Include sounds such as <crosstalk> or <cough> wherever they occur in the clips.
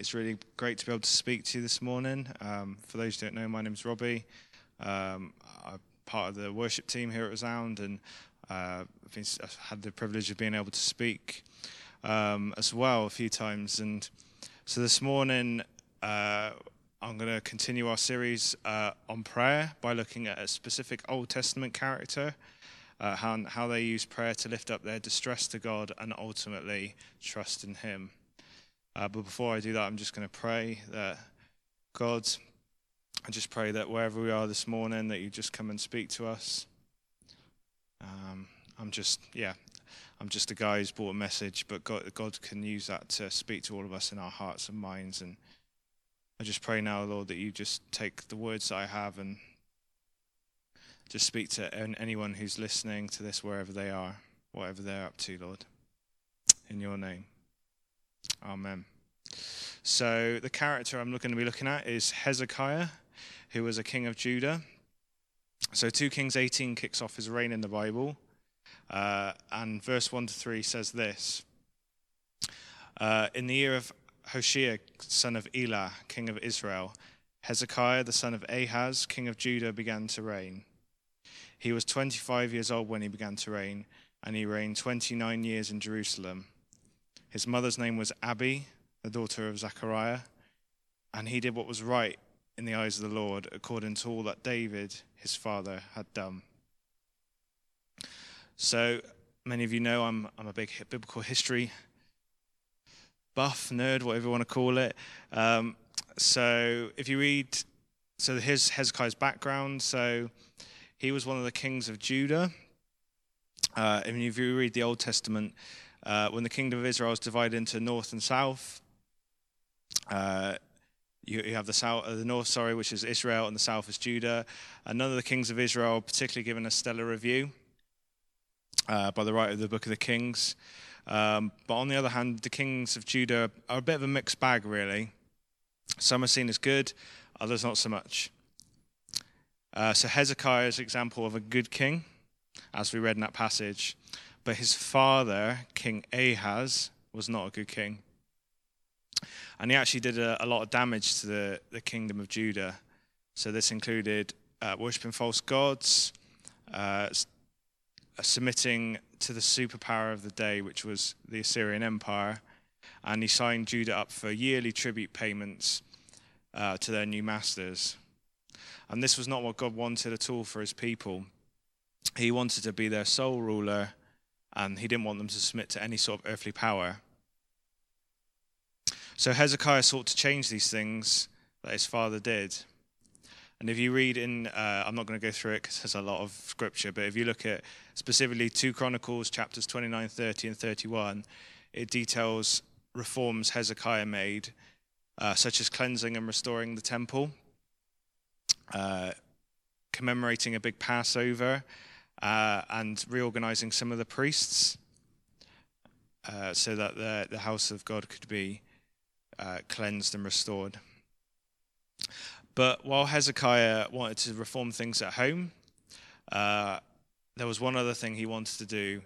It's really great to be able to speak to you this morning. Um, for those who don't know, my name's Robbie. Um, I'm part of the worship team here at Resound, and uh, I've, been, I've, had the privilege of being able to speak um, as well a few times. And so this morning, uh, I'm going to continue our series uh, on prayer by looking at a specific Old Testament character uh, how, how they use prayer to lift up their distress to God and ultimately trust in Him. Uh, but before I do that, I'm just going to pray that God, I just pray that wherever we are this morning, that you just come and speak to us. Um, I'm just, yeah, I'm just a guy who's brought a message, but God, God can use that to speak to all of us in our hearts and minds. And I just pray now, Lord, that you just take the words that I have and just speak to anyone who's listening to this wherever they are, whatever they're up to, Lord. In your name. Amen. So, the character I'm looking to be looking at is Hezekiah, who was a king of Judah. So, 2 Kings 18 kicks off his reign in the Bible. Uh, and verse 1 to 3 says this uh, In the year of Hoshea, son of Elah, king of Israel, Hezekiah, the son of Ahaz, king of Judah, began to reign. He was 25 years old when he began to reign, and he reigned 29 years in Jerusalem. His mother's name was Abi, the daughter of Zechariah, and he did what was right in the eyes of the Lord, according to all that David, his father, had done. So, many of you know I'm, I'm a big biblical history buff, nerd, whatever you want to call it. Um, so, if you read, so here's Hezekiah's background. So, he was one of the kings of Judah. Uh, and if you read the Old Testament, uh, when the kingdom of Israel is divided into north and south, uh, you, you, have the south, uh, the north, sorry, which is Israel, and the south is Judah. And none of the kings of Israel particularly given a stellar review uh, by the writer of the Book of the Kings. Um, but on the other hand, the kings of Judah are a bit of a mixed bag, really. Some are seen as good, others not so much. Uh, so Hezekiah is an example of a good king, as we read in that passage. But his father, King Ahaz, was not a good king. And he actually did a, a lot of damage to the, the kingdom of Judah. So this included uh, worshipping false gods, uh, submitting to the superpower of the day, which was the Assyrian Empire. And he signed Judah up for yearly tribute payments uh, to their new masters. And this was not what God wanted at all for his people. He wanted to be their sole ruler, and he didn't want them to submit to any sort of earthly power. So Hezekiah sought to change these things that his father did. And if you read in, uh, I'm not going to go through it because there's a lot of scripture, but if you look at specifically 2 Chronicles chapters 29, 30, and 31, it details reforms Hezekiah made, uh, such as cleansing and restoring the temple uh, commemorating a big Passover uh, and reorganizing some of the priests uh, so that the, the house of God could be uh, cleansed and restored. But while Hezekiah wanted to reform things at home, uh, there was one other thing he wanted to do,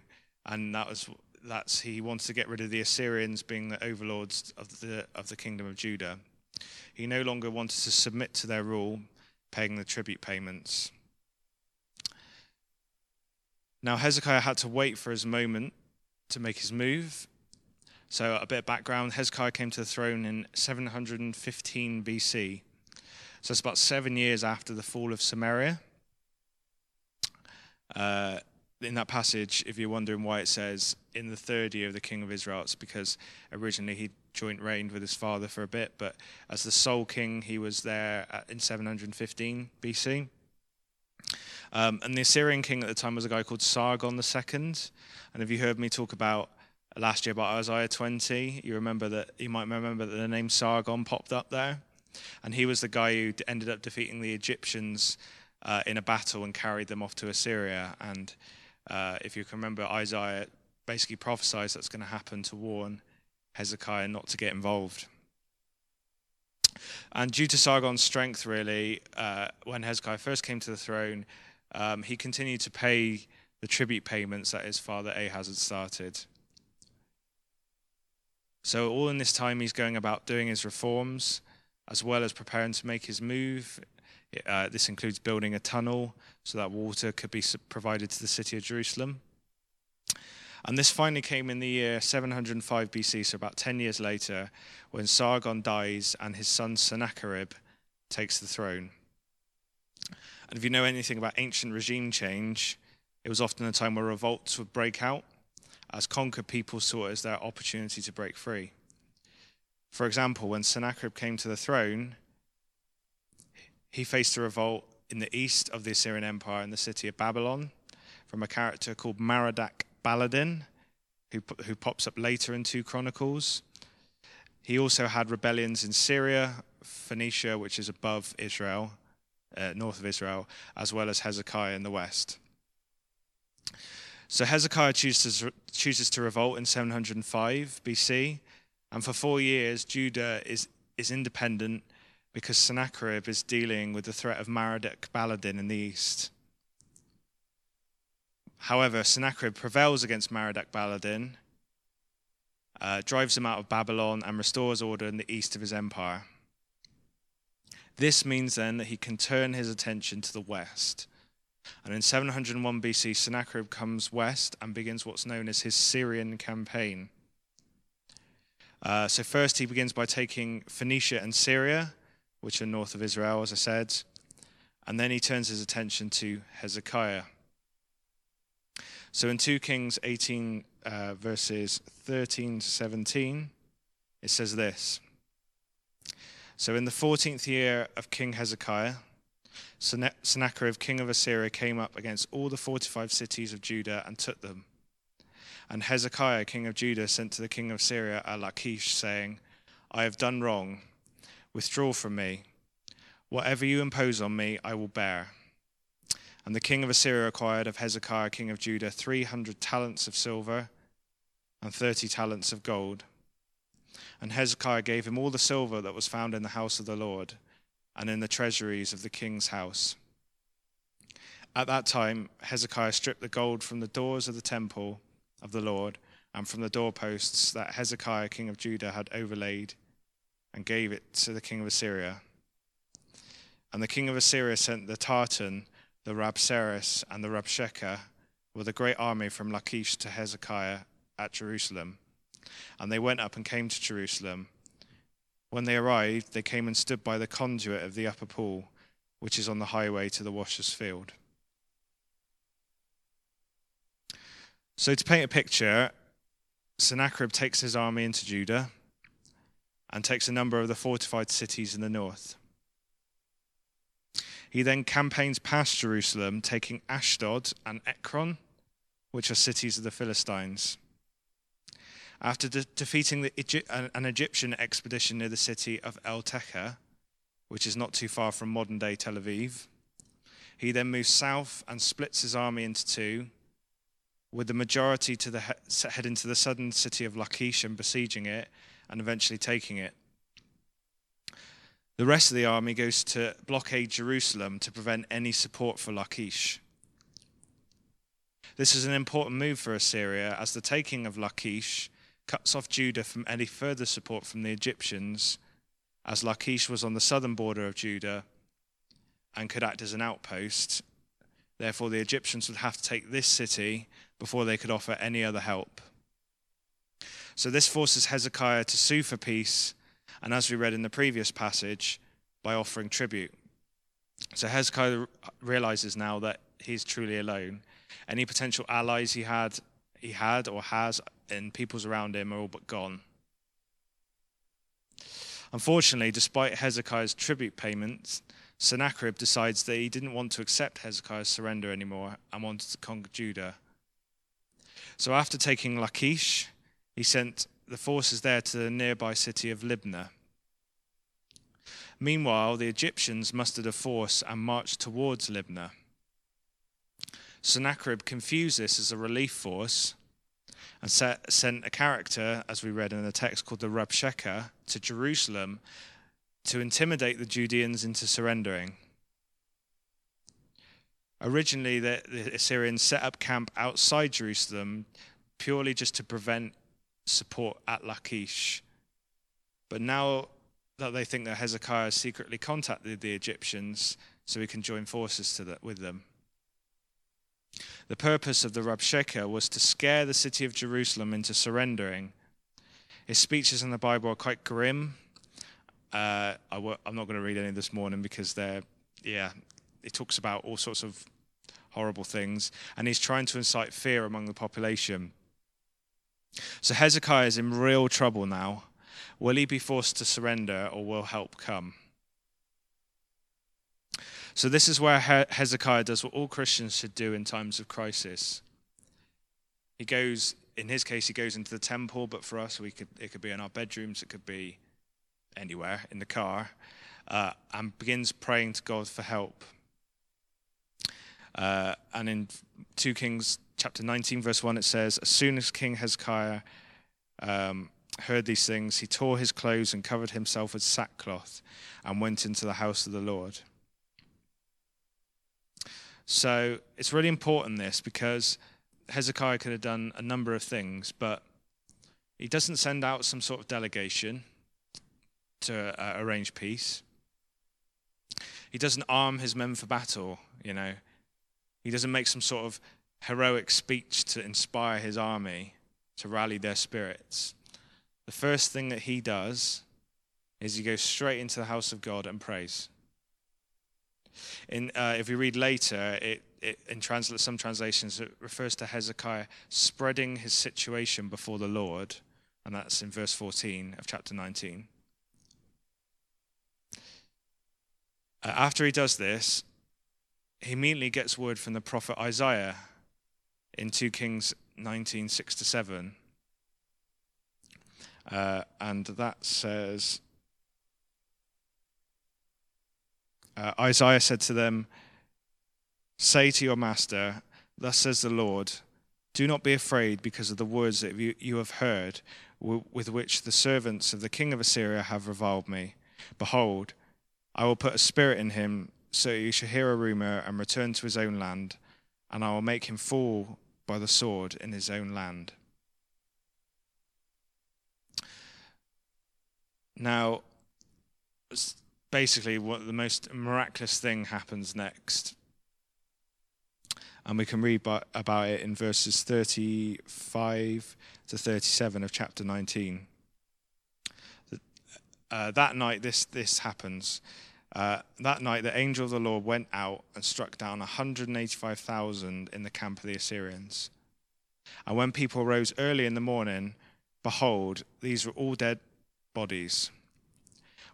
and that was that's he wanted to get rid of the Assyrians being the overlords of the of the kingdom of Judah. He no longer wanted to submit to their rule, paying the tribute payments. Now, Hezekiah had to wait for his moment to make his move. So, a bit of background Hezekiah came to the throne in 715 BC. So, it's about seven years after the fall of Samaria. Uh, in that passage, if you're wondering why it says in the third year of the king of Israel, it's because originally he joint reigned with his father for a bit, but as the sole king, he was there in 715 BC. Um, and the Assyrian king at the time was a guy called Sargon II. And if you heard me talk about last year about Isaiah 20, you remember that you might remember that the name Sargon popped up there. And he was the guy who ended up defeating the Egyptians uh, in a battle and carried them off to Assyria. And uh, if you can remember, Isaiah basically prophesies that's going to happen to warn Hezekiah not to get involved. And due to Sargon's strength, really, uh, when Hezekiah first came to the throne, um, he continued to pay the tribute payments that his father Ahaz had started. So, all in this time, he's going about doing his reforms as well as preparing to make his move. Uh, this includes building a tunnel so that water could be provided to the city of Jerusalem. And this finally came in the year 705 BC, so about 10 years later, when Sargon dies and his son Sennacherib takes the throne. And if you know anything about ancient regime change, it was often a time where revolts would break out as conquered people saw it as their opportunity to break free. For example, when Sennacherib came to the throne, he faced a revolt in the east of the Assyrian Empire in the city of Babylon from a character called Merodach Baladan, who, who pops up later in 2 Chronicles. He also had rebellions in Syria, Phoenicia, which is above Israel, uh, north of Israel, as well as Hezekiah in the west. So Hezekiah chooses, chooses to revolt in 705 BC, and for four years, Judah is, is independent because Sennacherib is dealing with the threat of Merodach Baladan in the east. However, Sennacherib prevails against Merodach Baladan, uh, drives him out of Babylon, and restores order in the east of his empire. This means then that he can turn his attention to the west and in 701 BC, Sennacherib comes west and begins what's known as his Syrian campaign. Uh, so, first, he begins by taking Phoenicia and Syria, which are north of Israel, as I said, and then he turns his attention to Hezekiah. So, in 2 Kings 18, uh, verses 13 to 17, it says this So, in the 14th year of King Hezekiah, Sennacherib, king of Assyria, came up against all the fortified cities of Judah and took them. And Hezekiah, king of Judah, sent to the king of Assyria at Lachish, saying, I have done wrong. Withdraw from me. Whatever you impose on me, I will bear. And the king of Assyria acquired of Hezekiah, king of Judah, 300 talents of silver and 30 talents of gold. And Hezekiah gave him all the silver that was found in the house of the Lord and in the treasuries of the king's house. At that time, Hezekiah stripped the gold from the doors of the temple of the Lord and from the doorposts that Hezekiah, king of Judah, had overlaid and gave it to the king of Assyria. And the king of Assyria sent the Tartan, the Rabsaris, and the Rabshakeh with a great army from Lachish to Hezekiah at Jerusalem. And they went up and came to Jerusalem when they arrived, they came and stood by the conduit of the upper pool, which is on the highway to the washer's field. So, to paint a picture, Sennacherib takes his army into Judah and takes a number of the fortified cities in the north. He then campaigns past Jerusalem, taking Ashdod and Ekron, which are cities of the Philistines. After de- defeating the, an Egyptian expedition near the city of Eltekeh, which is not too far from modern day Tel Aviv, he then moves south and splits his army into two, with the majority to the he- head into the southern city of Lachish and besieging it and eventually taking it. The rest of the army goes to blockade Jerusalem to prevent any support for Lachish. This is an important move for Assyria, as the taking of Lachish cuts off Judah from any further support from the Egyptians, as Lachish was on the southern border of Judah and could act as an outpost. Therefore, the Egyptians would have to take this city before they could offer any other help. So, this forces Hezekiah to sue for peace, and as we read in the previous passage, by offering tribute. So, Hezekiah realizes now that he's truly alone. Any potential allies he had, he had or has and peoples around him are all but gone. Unfortunately, despite Hezekiah's tribute payments, Sennacherib decides that he didn't want to accept Hezekiah's surrender anymore and wanted to conquer Judah. So after taking Lachish, he sent the forces there to the nearby city of Libnah. Meanwhile, the Egyptians mustered a force and marched towards Libnah. Sennacherib confused this as a relief force and set, sent a character, as we read in the text, called the Rabshakeh, to Jerusalem to intimidate the Judeans into surrendering. Originally, the, the Assyrians set up camp outside Jerusalem purely just to prevent support at Lachish. But now that they think that Hezekiah secretly contacted the Egyptians so he can join forces the, with them. The purpose of the Rabshakeh was to scare the city of Jerusalem into surrendering. His speeches in the Bible are quite grim. Uh, I w- I'm not going to read any this morning because they're, yeah, it talks about all sorts of horrible things, and he's trying to incite fear among the population. So Hezekiah is in real trouble now. Will he be forced to surrender or will help come? So, this is where Hezekiah does what all Christians should do in times of crisis. He goes, in his case, he goes into the temple, but for us, we could, it could be in our bedrooms, it could be anywhere, in the car, uh, and begins praying to God for help. Uh, and in 2 Kings chapter 19, verse 1, it says, As soon as King Hezekiah um, heard these things, he tore his clothes and covered himself with sackcloth and went into the house of the Lord. So it's really important this because Hezekiah could have done a number of things, but he doesn't send out some sort of delegation to uh, arrange peace. He doesn't arm his men for battle, you know. He doesn't make some sort of heroic speech to inspire his army to rally their spirits. The first thing that he does is he goes straight into the house of God and prays. In, uh, if we read later, it, it, in some translations, it refers to Hezekiah spreading his situation before the Lord, and that's in verse 14 of chapter 19. Uh, after he does this, he immediately gets word from the prophet Isaiah in 2 Kings 19 6 to 7. Uh, and that says, uh, Isaiah said to them, Say to your master, Thus says the Lord, do not be afraid because of the words that you, you have heard, w- with which the servants of the king of Assyria have reviled me. Behold, I will put a spirit in him, so he shall hear a rumor and return to his own land, and I will make him fall by the sword in his own land. Now, basically what the most miraculous thing happens next. And we can read about it in verses 35 to 37 of chapter 19. Uh, that night, this, this happens. Uh, that night, the angel of the Lord went out and struck down 185,000 in the camp of the Assyrians. And when people rose early in the morning, behold, these were all dead bodies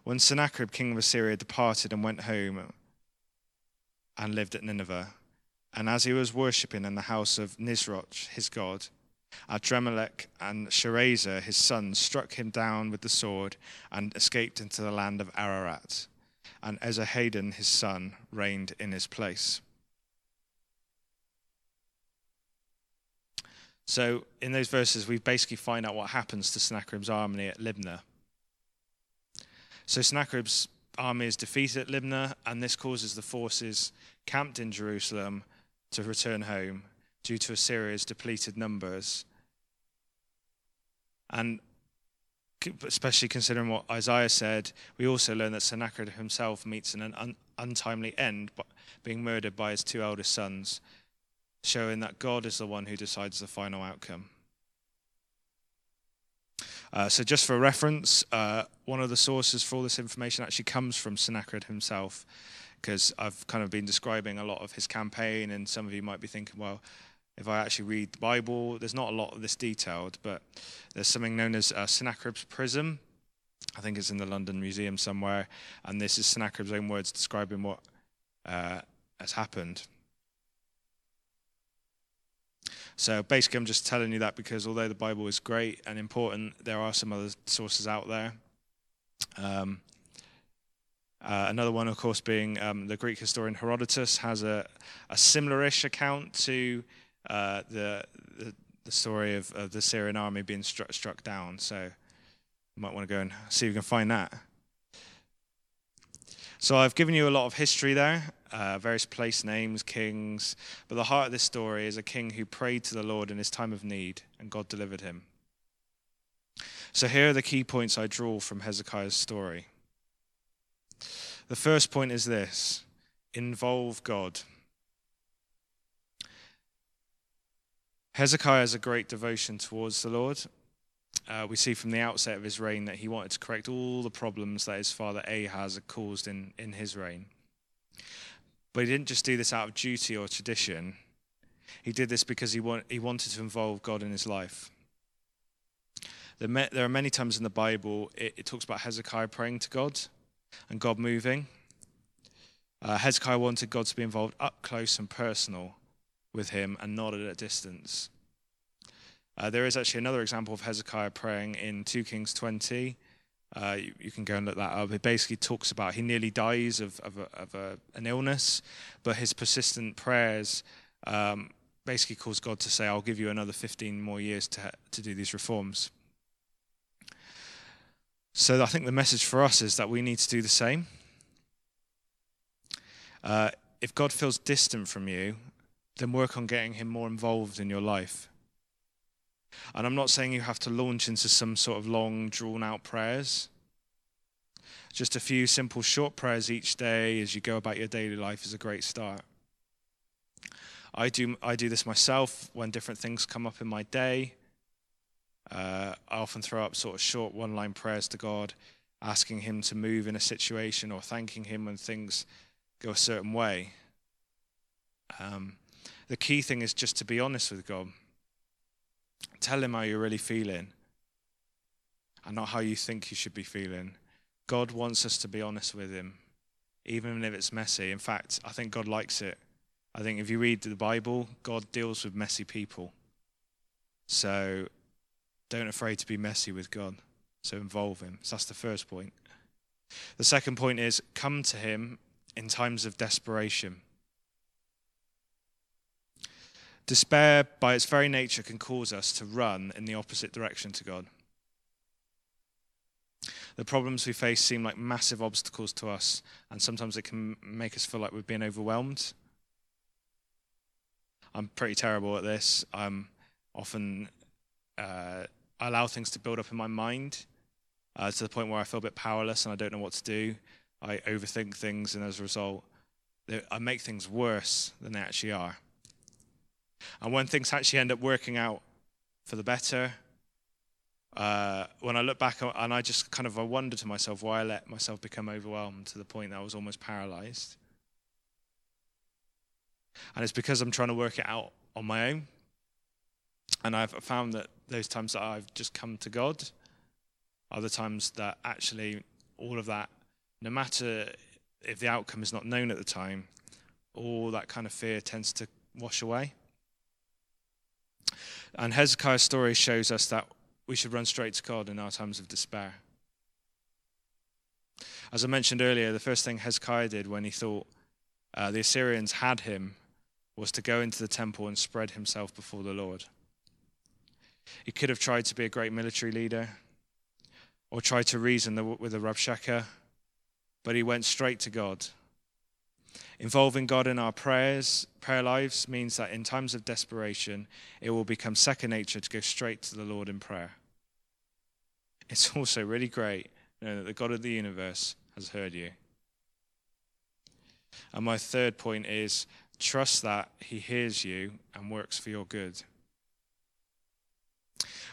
when Sennacherib, king of Assyria, departed and went home and lived at Nineveh, and as he was worshipping in the house of Nisroch, his god, Adrammelech and Sharezer, his son, struck him down with the sword and escaped into the land of Ararat. And Esarhaddon, his son, reigned in his place. So, in those verses, we basically find out what happens to Sennacherib's army at Libnah. So Sennacherib's army is defeated at Libnah, and this causes the forces camped in Jerusalem to return home due to Assyria's depleted numbers. And especially considering what Isaiah said, we also learn that Sennacherib himself meets an un- untimely end, being murdered by his two eldest sons, showing that God is the one who decides the final outcome. Uh, so, just for reference, uh, one of the sources for all this information actually comes from Sennacherib himself, because I've kind of been describing a lot of his campaign, and some of you might be thinking, well, if I actually read the Bible, there's not a lot of this detailed, but there's something known as uh, Sennacherib's Prism. I think it's in the London Museum somewhere, and this is Sennacherib's own words describing what uh, has happened. So basically, I'm just telling you that because although the Bible is great and important, there are some other sources out there. Um, uh, another one, of course, being um, the Greek historian Herodotus has a, a similar-ish account to uh, the, the, the story of, of, the Assyrian army being struck struck down. So you might want to go and see if you can find that. So I've given you a lot of history there, uh, various place names, kings, but the heart of this story is a king who prayed to the Lord in his time of need, and God delivered him. So here are the key points I draw from Hezekiah's story. The first point is this involve God. Hezekiah has a great devotion towards the Lord. Uh, we see from the outset of his reign that he wanted to correct all the problems that his father Ahaz had caused in, in his reign. But he didn't just do this out of duty or tradition. He did this because he, he wanted to involve God in his life. There, there are many times in the Bible it, it, talks about Hezekiah praying to God and God moving. Uh, Hezekiah wanted God to be involved up close and personal with him and not at a distance. Uh, there is actually another example of Hezekiah praying in 2 Kings 20. Uh, you, you, can go and look that up. It basically talks about he nearly dies of, of, a, of a, an illness, but his persistent prayers um, basically cause God to say, I'll give you another 15 more years to, to do these reforms. So I think the message for us is that we need to do the same. Uh, if God feels distant from you, then work on getting him more involved in your life. And I'm not saying you have to launch into some sort of long, drawn out prayers. Just a few simple, short prayers each day as you go about your daily life is a great start. I do, I do this myself when different things come up in my day. Uh, I often throw up sort of short one line prayers to God, asking Him to move in a situation or thanking Him when things go a certain way. Um, the key thing is just to be honest with God. Tell Him how you're really feeling and not how you think you should be feeling. God wants us to be honest with Him, even if it's messy. In fact, I think God likes it. I think if you read the Bible, God deals with messy people. So don't afraid to be messy with God. So involve Him. So that's the first point. The second point is come to Him in times of desperation. Despair, by its very nature, can cause us to run in the opposite direction to God. The problems we face seem like massive obstacles to us, and sometimes it can make us feel like we're being overwhelmed. I'm pretty terrible at this. I'm often uh, I allow things to build up in my mind uh, to the point where I feel a bit powerless and I don't know what to do. I overthink things, and as a result, I make things worse than they actually are. And when things actually end up working out for the better, uh, when I look back and I just kind of I wonder to myself why I let myself become overwhelmed to the point that I was almost paralyzed. And it's because I'm trying to work it out on my own. And I've found that those times that I've just come to God are the times that actually all of that, no matter if the outcome is not known at the time, all that kind of fear tends to wash away. And Hezekiah's story shows us that we should run straight to God in our times of despair. As I mentioned earlier, the first thing Hezekiah did when he thought uh, the Assyrians had him was to go into the temple and spread himself before the Lord. He could have tried to be a great military leader or tried to reason with the Rabshakeh, but he went straight to God Involving God in our prayers, prayer lives means that in times of desperation, it will become second nature to go straight to the Lord in prayer. It's <laughs> also really great knowing that the God of the universe has heard you. And my third point is trust that He hears you and works for your good.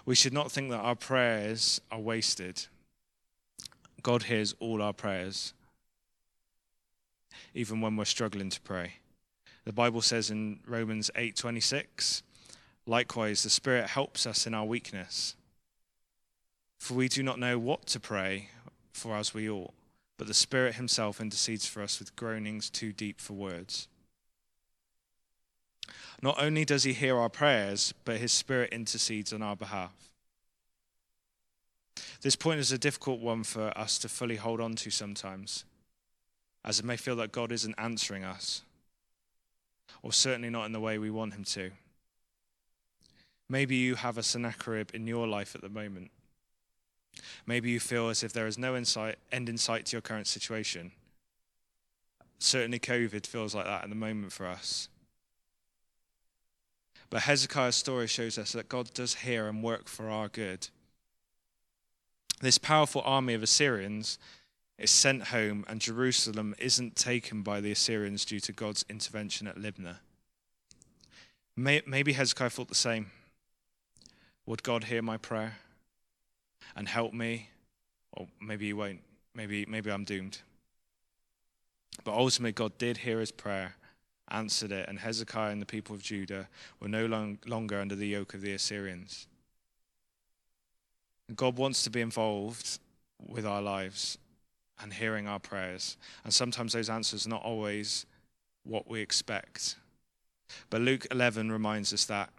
We should not think that our prayers are wasted. God hears all our prayers even when we're struggling to pray. The Bible says in Romans 8:26, likewise the Spirit helps us in our weakness. For we do not know what to pray for as we ought, but the Spirit himself intercedes for us with groanings too deep for words. Not only does he hear our prayers, but his Spirit intercedes on our behalf. This point is a difficult one for us to fully hold on to sometimes as it may feel that God isn't answering us, or certainly not in the way we want Him to. Maybe you have a Sennacherib in your life at the moment. Maybe you feel as if there is no insight, end in sight to your current situation. Certainly, COVID feels like that at the moment for us. But Hezekiah's story shows us that God does hear and work for our good. This powerful army of Assyrians is sent home, and Jerusalem isn't taken by the Assyrians due to God's intervention at Libnah. Maybe Hezekiah thought the same. Would God hear my prayer and help me? Or maybe he won't. Maybe, maybe I'm doomed. But ultimately, God did hear his prayer, answered it, and Hezekiah and the people of Judah were no long, longer under the yoke of the Assyrians. God wants to be involved with our lives and hearing our prayers. And sometimes those answers are not always what we expect. But Luke 11 reminds us that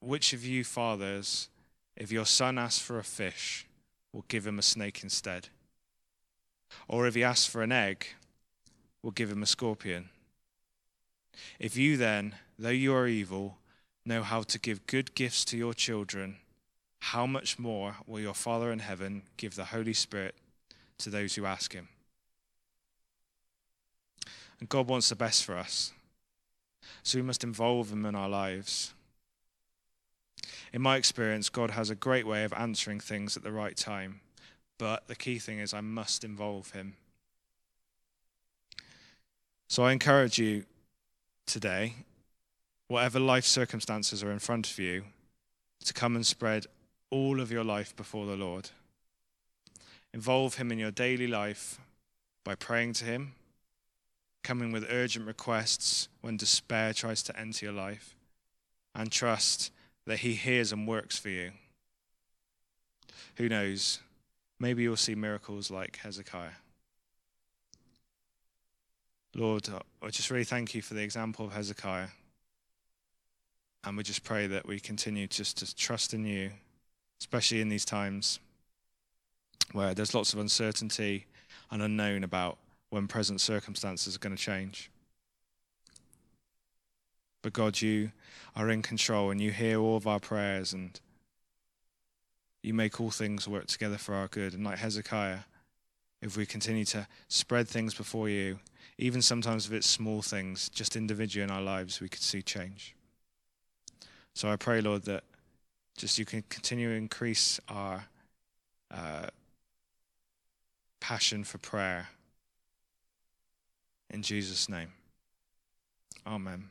which of you fathers, if your son asks for a fish, will give him a snake instead? Or if he asks for an egg, will give him a scorpion? If you then, though you are evil, know how to give good gifts to your children, how much more will your Father in heaven give the Holy Spirit to those who ask him? And God wants the best for us. So we must involve him in our lives. In my experience, God has a great way of answering things at the right time. But the key thing is, I must involve him. So I encourage you today, whatever life circumstances are in front of you, to come and spread all of your life before the Lord. Involve Him in your daily life by praying to Him, coming with urgent requests when despair tries to enter your life, and trust that He hears and works for you. Who knows? Maybe you'll see miracles like Hezekiah. Lord, I just really thank you for the example of Hezekiah. And we just pray that we continue just to trust in you especially in these times where there's lots of uncertainty and unknown about when present circumstances are going to change. But God, you are in control and you hear all of our prayers and you make all things work together for our good. And like Hezekiah, if we continue to spread things before you, even sometimes if it's small things, just individually in our lives, we could see change. So I pray, Lord, that just you can continue to increase our uh, passion for prayer. In Jesus' name. Amen.